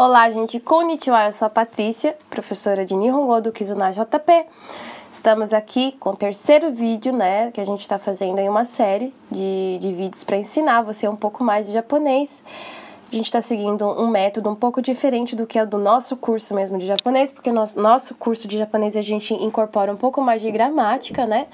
Olá, gente. Konnichiwa, eu sou a Patrícia, professora de Nihongo do Kizuna JP. Estamos aqui com o terceiro vídeo, né, que a gente está fazendo em uma série de, de vídeos para ensinar você um pouco mais de japonês. A gente está seguindo um método um pouco diferente do que é o do nosso curso mesmo de japonês, porque no nosso curso de japonês a gente incorpora um pouco mais de gramática, né?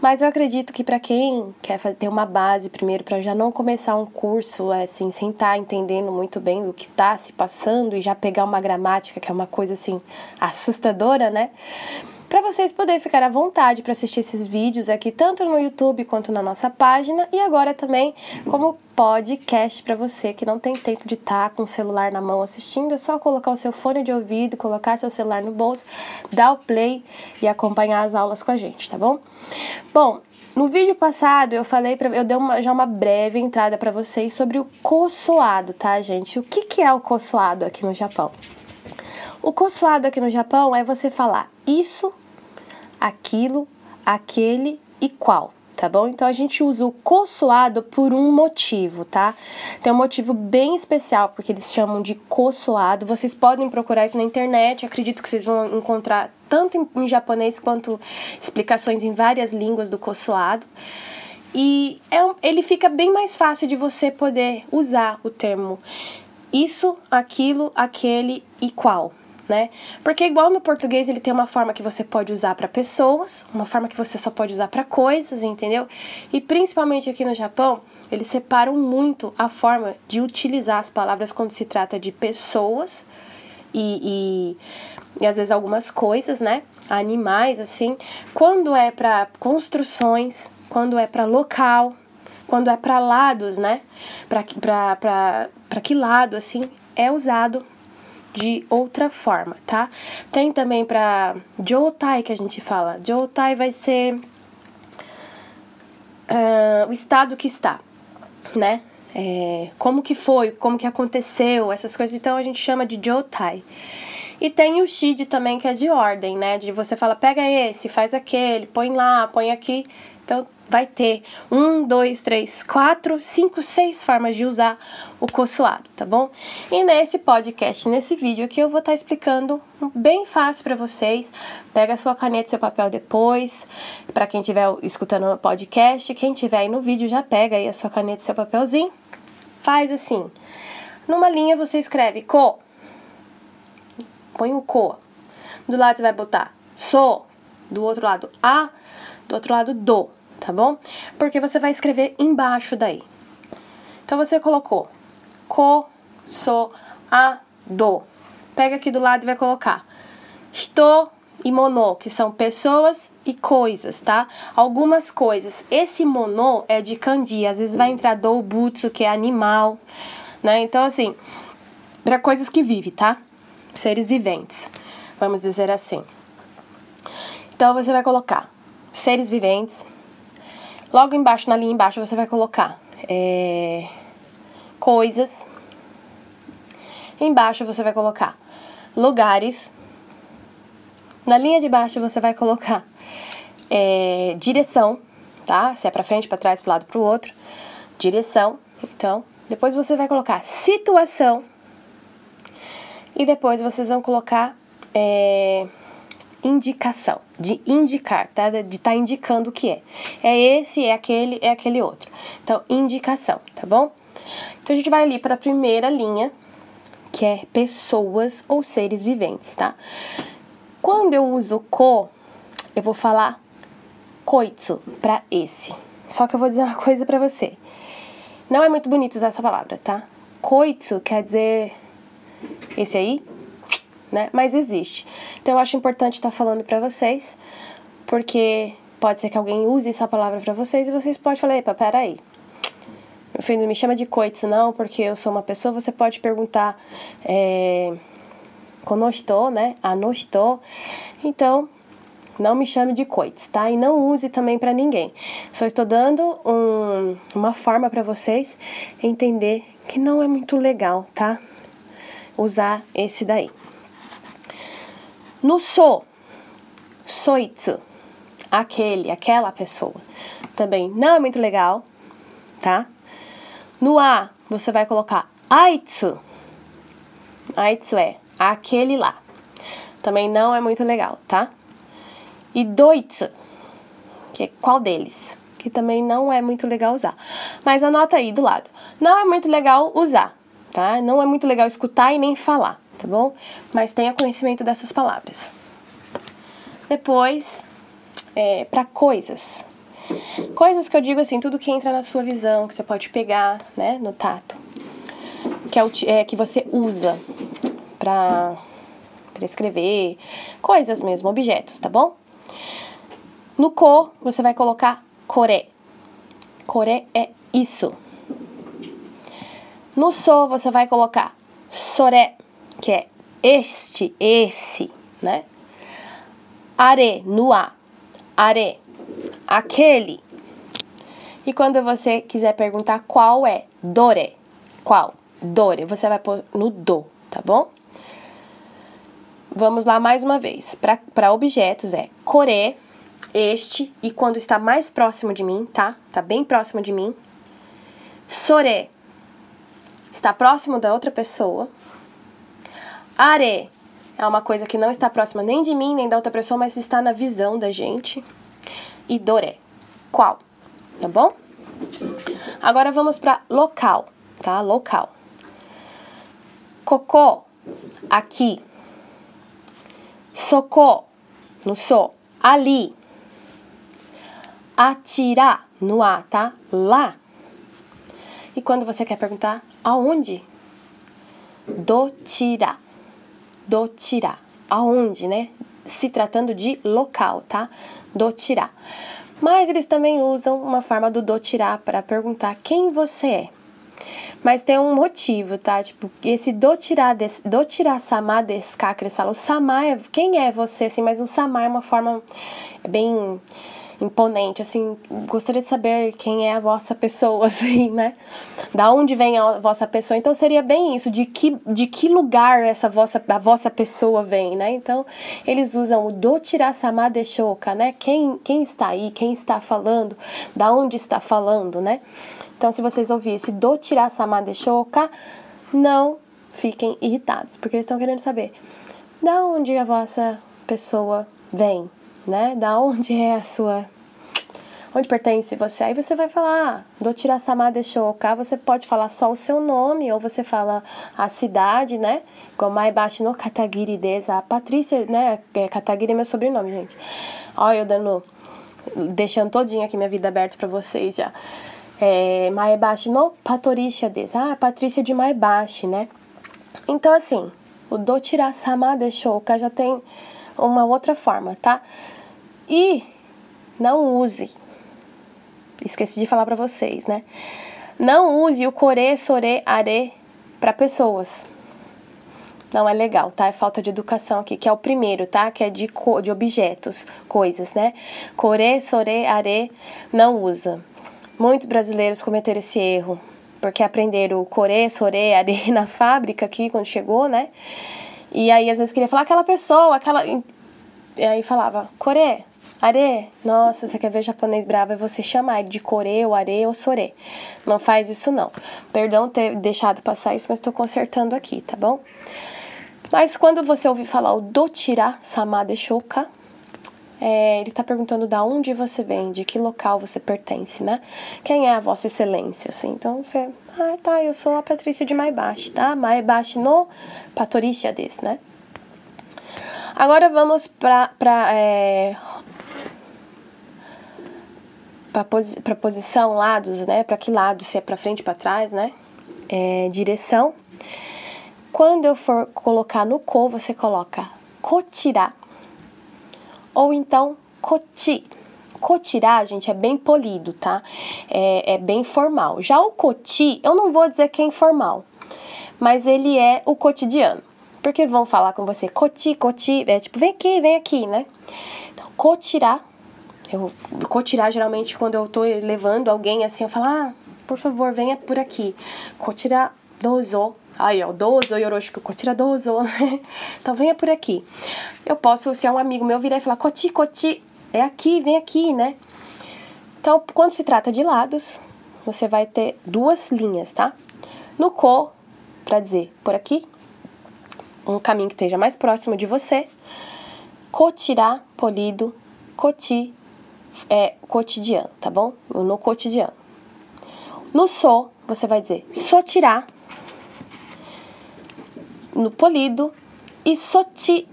Mas eu acredito que para quem quer ter uma base primeiro, para já não começar um curso assim, sem estar tá entendendo muito bem do que está se passando e já pegar uma gramática que é uma coisa assim assustadora, né? Para vocês poderem ficar à vontade para assistir esses vídeos aqui, tanto no YouTube quanto na nossa página, e agora também como podcast para você que não tem tempo de estar tá com o celular na mão assistindo, é só colocar o seu fone de ouvido, colocar seu celular no bolso, dar o play e acompanhar as aulas com a gente, tá bom? Bom, no vídeo passado eu falei para eu dei uma, já uma breve entrada para vocês sobre o coçoado, tá, gente? O que que é o coçoado aqui no Japão? O coçoado aqui no Japão é você falar isso aquilo, aquele e qual, tá bom? Então a gente usa o coçoado por um motivo, tá? Tem um motivo bem especial, porque eles chamam de coçoado. Vocês podem procurar isso na internet, acredito que vocês vão encontrar tanto em, japonês quanto explicações em várias línguas do coçoado. E é, ele fica bem mais fácil de você poder usar o termo isso, aquilo, aquele e qual, né? Porque igual no português ele tem uma forma que você pode usar para pessoas, uma forma que você só pode usar para coisas, entendeu? E principalmente aqui no Japão, eles separam muito a forma de utilizar as palavras quando se trata de pessoas e, e, e às vezes algumas coisas, né? Animais, assim. Quando é para construções, quando é para local, quando é para lados, né? Para que lado, assim, é usado de outra forma, tá? Tem também para Jotai que a gente fala. Jotai vai ser uh, o estado que está, né? É, como que foi, como que aconteceu, essas coisas. Então a gente chama de Jotai. E tem o Shid também, que é de ordem, né? De você fala, pega esse, faz aquele, põe lá, põe aqui. Então vai ter um, dois, três, quatro, cinco, seis formas de usar o coçoado, tá bom? E nesse podcast, nesse vídeo aqui, eu vou estar tá explicando bem fácil para vocês. Pega sua caneta e seu papel depois. Para quem estiver escutando no podcast, quem estiver aí no vídeo, já pega aí a sua caneta e seu papelzinho. Faz assim. Numa linha você escreve co. Põe o co. Do lado você vai botar so. Do outro lado a. Do outro lado do tá bom? Porque você vai escrever embaixo daí. Então você colocou ko, so, a, do. Pega aqui do lado e vai colocar hito e mono, que são pessoas e coisas, tá? Algumas coisas. Esse mono é de kanji, às vezes vai entrar doubutsu, que é animal, né? Então, assim, para coisas que vivem, tá? Seres viventes, vamos dizer assim. Então, você vai colocar seres viventes, Logo embaixo, na linha embaixo, você vai colocar é, coisas. Embaixo você vai colocar lugares. Na linha de baixo você vai colocar é, direção, tá? Se é para frente, para trás, para lado, para o outro. Direção. Então, depois você vai colocar situação. E depois vocês vão colocar é, indicação, de indicar, tá? De estar tá indicando o que é. É esse, é aquele, é aquele outro. Então, indicação, tá bom? Então, a gente vai ali para a primeira linha, que é pessoas ou seres viventes, tá? Quando eu uso ko, eu vou falar koitsu para esse. Só que eu vou dizer uma coisa para você. Não é muito bonito usar essa palavra, tá? Koitsu quer dizer esse aí, né? Mas existe. Então eu acho importante estar falando para vocês, porque pode ser que alguém use essa palavra para vocês e vocês podem falar, epa, peraí. Meu filho, não me chama de coitsu não, porque eu sou uma pessoa, você pode perguntar é, conostou, né? Anostou. Então, não me chame de coitsu, tá? E não use também para ninguém. Só estou dando um, uma forma para vocês entender que não é muito legal, tá? Usar esse daí. No so, soitsu, aquele, aquela pessoa, também não é muito legal, tá? No a, você vai colocar aitsu, Aitsu é aquele lá. Também não é muito legal, tá? E doitsu, que é qual deles? Que também não é muito legal usar. Mas anota aí do lado. Não é muito legal usar, tá? Não é muito legal escutar e nem falar, tá bom? Mas tenha conhecimento dessas palavras. Depois, é, para coisas. Coisas que eu digo assim, tudo que entra na sua visão, que você pode pegar, né, no tato. Que é, o, é que você usa para escrever, coisas mesmo, objetos, tá bom? No ko, você vai colocar kore. Kore é isso. No so, você vai colocar sore, que é este, esse, né? Are, no a. Are, aquele. E quando você quiser perguntar qual é, dore, qual, dore, você vai pôr no do, tá bom? Vamos lá mais uma vez. Para objetos é core, este, e quando está mais próximo de mim, tá? Tá bem próximo de mim. Sore, está próximo da outra pessoa. Are, é uma coisa que não está próxima nem de mim, nem da outra pessoa, mas está na visão da gente. E dore, qual, tá bom? Agora vamos para local, tá? Local. Cocô, aqui. Soko, no so, ali. Atirar, no a, tá? Lá. E quando você quer perguntar aonde? Do tira. Do tira. Aonde, né? Se tratando de local, tá? Do tirar. Mas eles também usam uma forma do do tirar para perguntar quem você é. Mas tem um motivo, tá? Tipo, esse do tirar, des, do tirar sama desse cá, que eles falam, o sama é, quem é você, assim, mas o sama é uma forma bem imponente, assim, gostaria de saber quem é a vossa pessoa, assim, né? Da onde vem a vossa pessoa. Então seria bem isso, de que, de que lugar essa vossa, a vossa pessoa vem, né? Então eles usam o do tirasama de shoka, né? Quem, quem está aí, quem está falando, da onde está falando, né? Então, se vocês ouvirem esse do tirar de shoka, não fiquem irritados, porque eles estão querendo saber da onde a vossa pessoa vem, né? Da onde é a sua. Onde pertence você? Aí você vai falar, ah, do Tirasama de Shoka, você pode falar só o seu nome, ou você fala a cidade, né? Como Maebashi no Katagiri desa. A Patrícia, né? É, Katagiri é meu sobrenome, gente. Olha, eu dando. Deixando todinho aqui minha vida aberta para vocês já é, Maebashi no Patorisha desu. Ah, Patrícia de Maebashi, né? Então, assim, o Dochira-sama de Shouka já tem uma outra forma, tá? E não use, esqueci de falar para vocês, né? Não use o core, sore, are para pessoas. Não é legal, tá? É falta de educação aqui, que é o primeiro, tá? Que é de, de objetos, coisas, né? Core, sore, are, não usa. Muitos brasileiros cometeram esse erro, porque aprenderam o core, sore, are na fábrica aqui, quando chegou, né? E aí, às vezes, queria falar aquela pessoa, aquela... E aí falava, core, are. Nossa, você quer ver japonês bravo, é você chamar ele de core, ou are, ou sore. Não faz isso, não. Perdão ter deixado passar isso, mas estou consertando aqui, tá bom? Mas quando você ouvir falar o do tira sama de shoka, é, ele está perguntando da onde você vem, de que local você pertence, né? Quem é a vossa excelência, assim. Então você, ah, tá, eu sou a Patrícia de Maibashi, tá? Maibashi no Patoricia desse, né? Agora vamos para é, para posi posição lados, né? Para que lado? Se é para frente, para trás, né? É, direção. Quando eu for colocar no ko, você coloca kotira ou então coti. Cotirá, gente, é bem polido, tá? É, é bem formal. Já o coti, eu não vou dizer que é informal, mas ele é o cotidiano. Porque vão falar com você, coti, coti, é tipo, vem aqui, vem aqui, né? Então, cotirá, eu, cotirá, geralmente, quando eu tô levando alguém assim, eu falo, ah, por favor, venha por aqui. Cotirá, dozo, Aí, ó, dozo, yoroshiku, kotira dozo, né? Então, venha por aqui. Eu posso, se é um amigo meu, virar e falar, koti, koti, é aqui, vem aqui, né? Então, quando se trata de lados, você vai ter duas linhas, tá? No ko, para dizer por aqui, um caminho que esteja mais próximo de você. Cotirá, polido, coti, é cotidiano, tá bom? No cotidiano. No so, você vai dizer sotirá, no polido, e soti,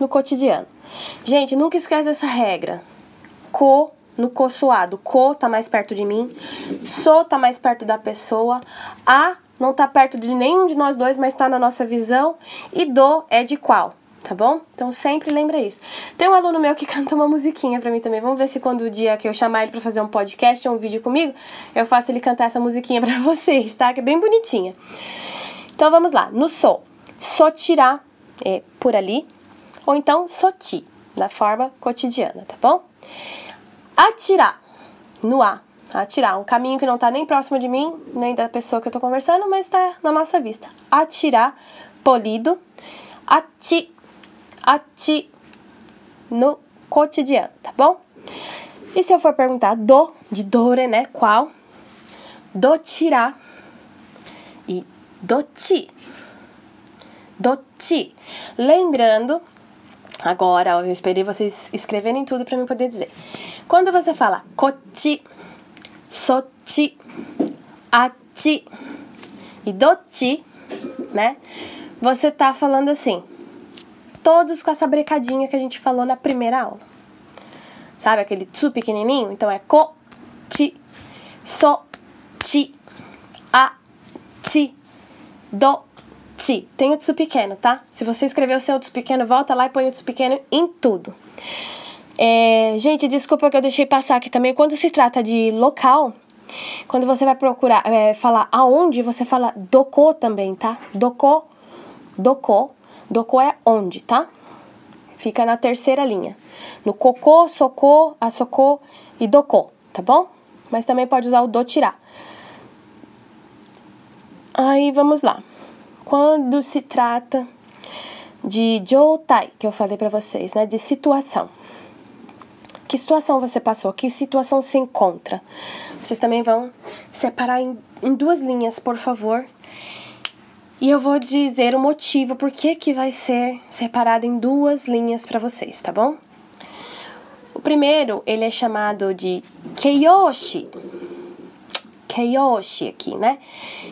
no cotidiano. Gente, nunca esquece dessa regra. Co no co suado. Co tá mais perto de mim. So tá mais perto da pessoa. A não tá perto de nenhum de nós dois, mas tá na nossa visão. E do é de qual, tá bom? Então sempre lembra isso. Tem um aluno meu que canta uma musiquinha pra mim também. Vamos ver se quando o dia que eu chamar ele pra fazer um podcast ou um vídeo comigo, eu faço ele cantar essa musiquinha pra vocês, tá? Que é bem bonitinha. Então vamos lá. No so. So tirar é, por ali. Ou então soti, da forma cotidiana, tá bom? Atirar. No A atirar. Um caminho que não está nem próximo de mim, nem da pessoa que eu estou conversando, mas está na nossa vista. Atirar, polido. Ati, ati, no cotidiano, tá bom? E se eu for perguntar do, de dore, né? Qual? Do tirar e do ti. Do ti. Lembrando, agora, eu esperei vocês escreverem tudo para mim poder dizer. Quando você fala coti, sochi, achi e dochi, né? Você tá falando assim, todos com essa brecadinha que a gente falou na primeira aula. Sabe aquele tsu pequenininho? Então é ko, chi, so, chi, a, chi, do, chi. Tem o tsu pequeno, tá? Se você escrever o seu tsu pequeno, volta lá e põe o tsu pequeno em tudo. É, gente, desculpa que eu deixei passar aqui também. Quando se trata de local, quando você vai procurar é, falar aonde, você fala doko também, tá? Doko, doko. Doko é onde, tá? Fica na terceira linha. No cocô, socô, assocô e doko, tá bom? Mas também pode usar o do tirar. Aí vamos lá. Quando se trata de joutai, que eu falei para vocês, né, de situação. Que situação você passou? Que situação se encontra? Vocês também vão separar em, em duas linhas, por favor. E eu vou dizer o motivo por que, que vai ser separado em duas linhas para vocês, tá bom? O primeiro, ele é chamado de keiyoshi. Keiyoshi aqui, né?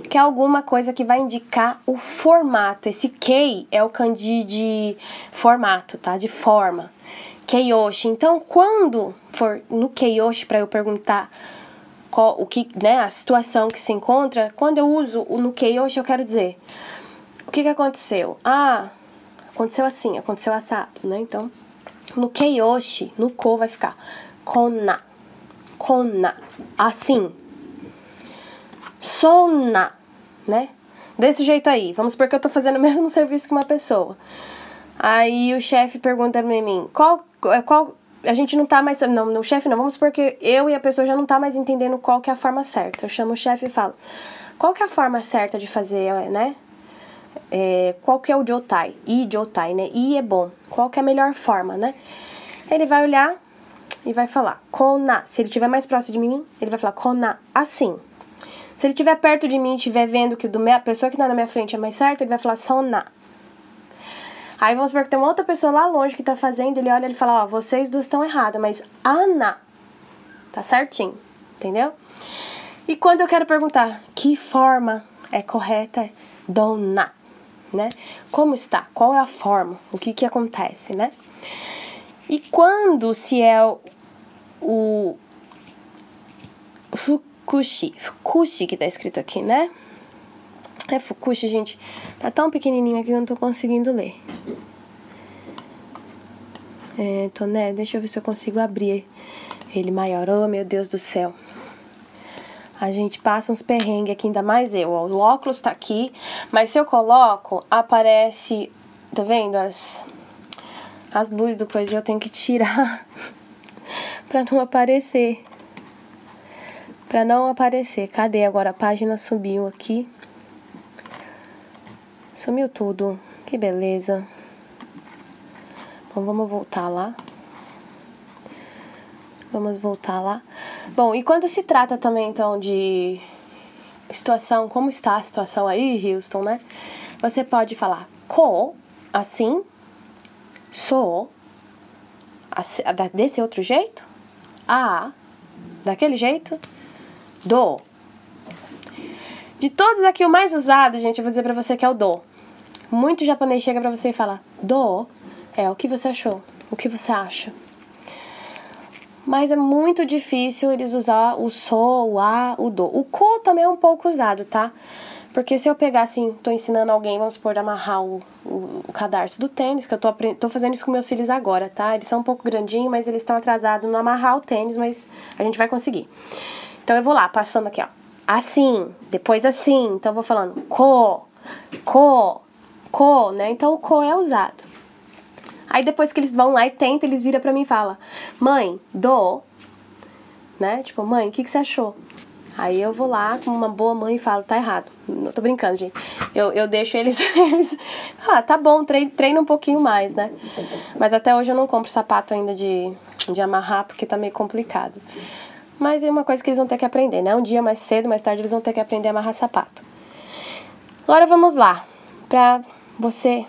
Que é alguma coisa que vai indicar o formato. Esse kei é o kanji de formato, tá? De forma. Keiyoshi. Então, quando for no Keiyoshi para eu perguntar qual, o que, né, a situação que se encontra, quando eu uso o no Keiyoshi, eu quero dizer o que, que aconteceu? Ah, aconteceu assim, aconteceu assado, né? Então, no Keiyoshi, no Ko vai ficar konna, konna, assim. Sonna, né? Desse jeito aí. Vamos supor que eu tô fazendo o mesmo serviço que uma pessoa. Aí o chefe pergunta pra mim, qual é, qual a gente não tá mais. Não, no chefe não, vamos porque eu e a pessoa já não tá mais entendendo qual que é a forma certa. Eu chamo o chefe e falo, qual que é a forma certa de fazer, né? É, qual que é o jotai? I jotai, né? I é bom. Qual que é a melhor forma, né? Ele vai olhar e vai falar kona. Se ele estiver mais próximo de mim, ele vai falar kona, assim. Se ele estiver perto de mim e estiver vendo que do a pessoa que está na minha frente é mais certa, ele vai falar sona, Aí vamos supor que tem uma outra pessoa lá longe que tá fazendo, ele olha e fala, ó, vocês duas estão erradas, mas Ana tá certinho, entendeu? E quando eu quero perguntar que forma é correta, dona, né? Como está? Qual é a forma? O que que acontece, né? E quando se é o, o fukushi, fukushi que tá escrito aqui, né? É Fukushi, gente. Tá tão pequenininho aqui que eu não tô conseguindo ler. É, tô, né? Deixa eu ver se eu consigo abrir ele maior. Oh, meu Deus do céu. A gente passa uns perrengues aqui, ainda mais eu. Ó. O óculos tá aqui, mas se eu coloco, aparece. Tá vendo? As, as luzes do coisa eu tenho que tirar pra não aparecer. Pra não aparecer. Cadê agora? A página subiu aqui. Sumiu tudo. Que beleza. Bom, vamos voltar lá. Vamos voltar lá. Bom, e quando se trata também, então, de situação, como está a situação aí, Houston, né? Você pode falar ko, assim, so, desse outro jeito, a, daquele jeito, do. De todos aqui, o mais usado, gente, eu vou dizer pra você que é o do. Muito japonês chega pra você e fala, do é o que você achou, o que você acha. Mas é muito difícil eles usar o so, o a, o do. O ko também é um pouco usado, tá? Porque se eu pegar assim, tô ensinando alguém, vamos supor, amarrar o, o, o, cadarço do tênis, que eu tô, tô fazendo isso com meus cílios agora, tá? Eles são um pouco grandinhos, mas eles estão atrasados no amarrar o tênis, mas a gente vai conseguir. Então eu vou lá, passando aqui, ó. Assim, depois assim. Então eu vou falando co, co, co, né? Então o co é usado. Aí depois que eles vão lá e tentam, eles viram pra mim e falam: Mãe, do. Né? Tipo, mãe, o que, que você achou? Aí eu vou lá com uma boa mãe e falo, tá errado. Não tô brincando, gente. Eu, eu deixo eles, eles. Ah, tá bom, treina, treina um pouquinho mais, né? Mas até hoje eu não compro sapato ainda de, de amarrar, porque tá meio complicado. Mas é uma coisa que eles vão ter que aprender, né? Um dia mais cedo, mais tarde, eles vão ter que aprender a amarrar sapato. Agora vamos lá. Pra você.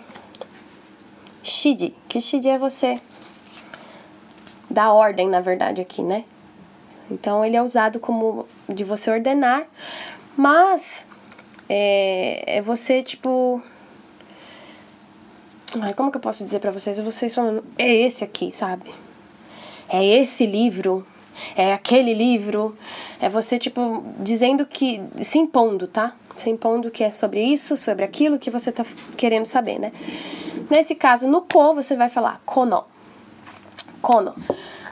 Shidi. Que shidi é você. Dar ordem, na verdade, aqui, né? Então ele é usado como de você ordenar, mas é, é você tipo. Ai, como que eu posso dizer para vocês? Vocês falando, é esse aqui, sabe? É esse livro, é aquele livro. É você, tipo, dizendo que. se impondo, tá? Se impondo que é sobre isso, sobre aquilo que você tá querendo saber, né? Nesse caso, no ko, você vai falar kono. Kono.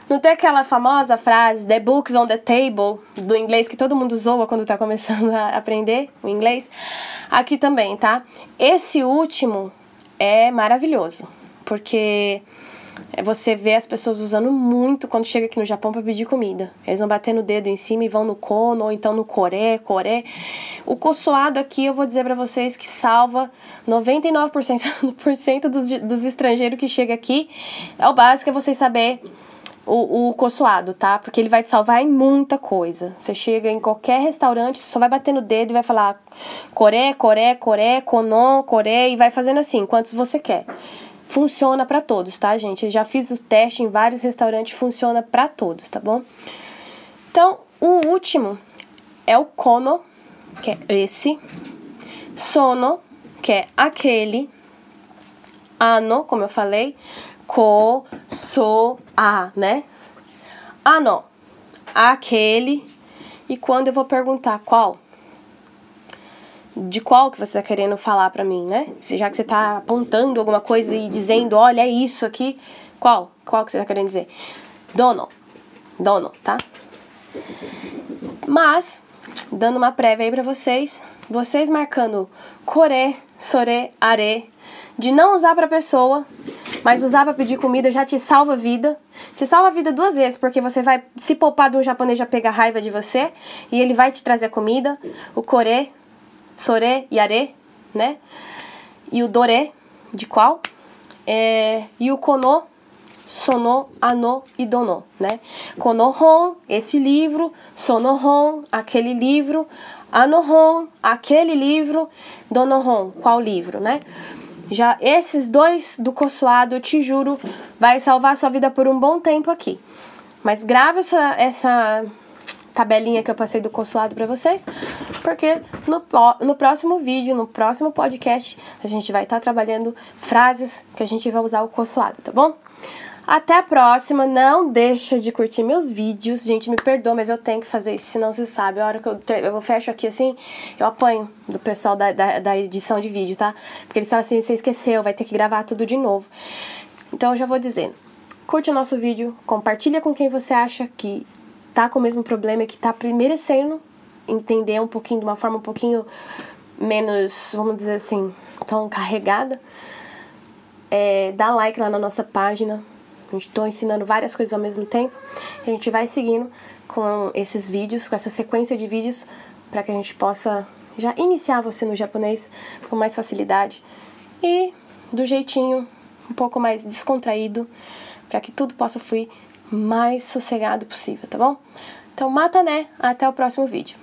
Não tem aquela famosa frase, the books on the table, do inglês que todo mundo zoa quando tá começando a aprender o inglês? Aqui também, tá? Esse último é maravilhoso, porque você vê as pessoas usando muito quando chega aqui no Japão para pedir comida. Eles vão bater no dedo em cima e vão no kono, ou então no coré, coré. O coçoado aqui, eu vou dizer para vocês que salva 99% dos, dos estrangeiros que chega aqui. É o básico, é vocês saber o, o coçoado, tá? Porque ele vai te salvar em muita coisa. Você chega em qualquer restaurante, você só vai bater no dedo e vai falar coré, coré, coré, conon, coré, e vai fazendo assim, quantos você quer. Funciona para todos, tá, gente? Eu já fiz o teste em vários restaurantes, funciona para todos, tá bom? Então, o último é o kono, que é esse. Sono, que é aquele. Ano, como eu falei ko, so, a, né? Ano, aquele. E quando eu vou perguntar qual? De qual que você está querendo falar para mim, né? Se já que você está apontando alguma coisa e dizendo, olha, é isso aqui, qual? Qual que você está querendo dizer? Dono. Dono, tá? Mas, dando uma prévia aí para vocês, vocês marcando core, sore, are, de não usar para pessoa, mas usar para pedir comida já te salva a vida. Te salva a vida duas vezes, porque você vai se poupar de um japonês já pegar raiva de você e ele vai te trazer comida. O kore, sore e are, né? E o dore, de qual? É, e o kono, sono, ano e dono, né? Konohon, esse livro, sonohon, aquele livro, anohon, aquele livro, donohon, qual livro, né? Já esses dois do consoado, eu te juro, vai salvar sua vida por um bom tempo aqui. Mas grava essa, essa tabelinha que eu passei do consulado para vocês, porque no, no próximo vídeo, no próximo podcast, a gente vai estar tá trabalhando frases que a gente vai usar o consulado, tá bom? Até a próxima. Não deixa de curtir meus vídeos. Gente, me perdoa, mas eu tenho que fazer isso, senão você sabe. A hora que eu, eu fecho aqui assim, eu apanho do pessoal da, da, da edição de vídeo, tá? Porque eles falam assim: você esqueceu, vai ter que gravar tudo de novo. Então eu já vou dizendo. Curte o nosso vídeo, compartilha com quem você acha que tá com o mesmo problema que tá merecendo entender um pouquinho, de uma forma um pouquinho menos, vamos dizer assim, tão carregada. É, dá like lá na nossa página, Estou ensinando várias coisas ao mesmo tempo. A gente vai seguindo com esses vídeos, com essa sequência de vídeos, para que a gente possa já iniciar você no japonês com mais facilidade e do jeitinho um pouco mais descontraído, para que tudo possa fluir mais sossegado possível, tá bom? Então, mata né, até o próximo vídeo.